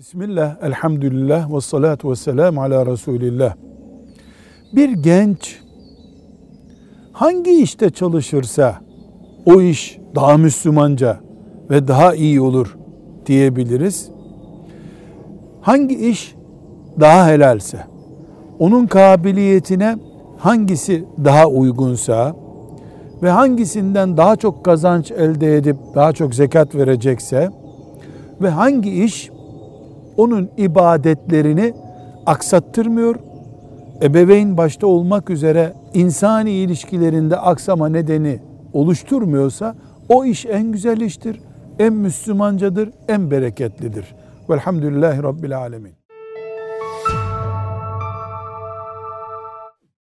Bismillah, elhamdülillah ve salatu ve selamu ala Resulillah. Bir genç hangi işte çalışırsa o iş daha Müslümanca ve daha iyi olur diyebiliriz. Hangi iş daha helalse, onun kabiliyetine hangisi daha uygunsa ve hangisinden daha çok kazanç elde edip daha çok zekat verecekse ve hangi iş onun ibadetlerini aksattırmıyor, ebeveyn başta olmak üzere insani ilişkilerinde aksama nedeni oluşturmuyorsa o iş en güzel iştir, en Müslümancadır, en bereketlidir. Velhamdülillahi Rabbil Alemin.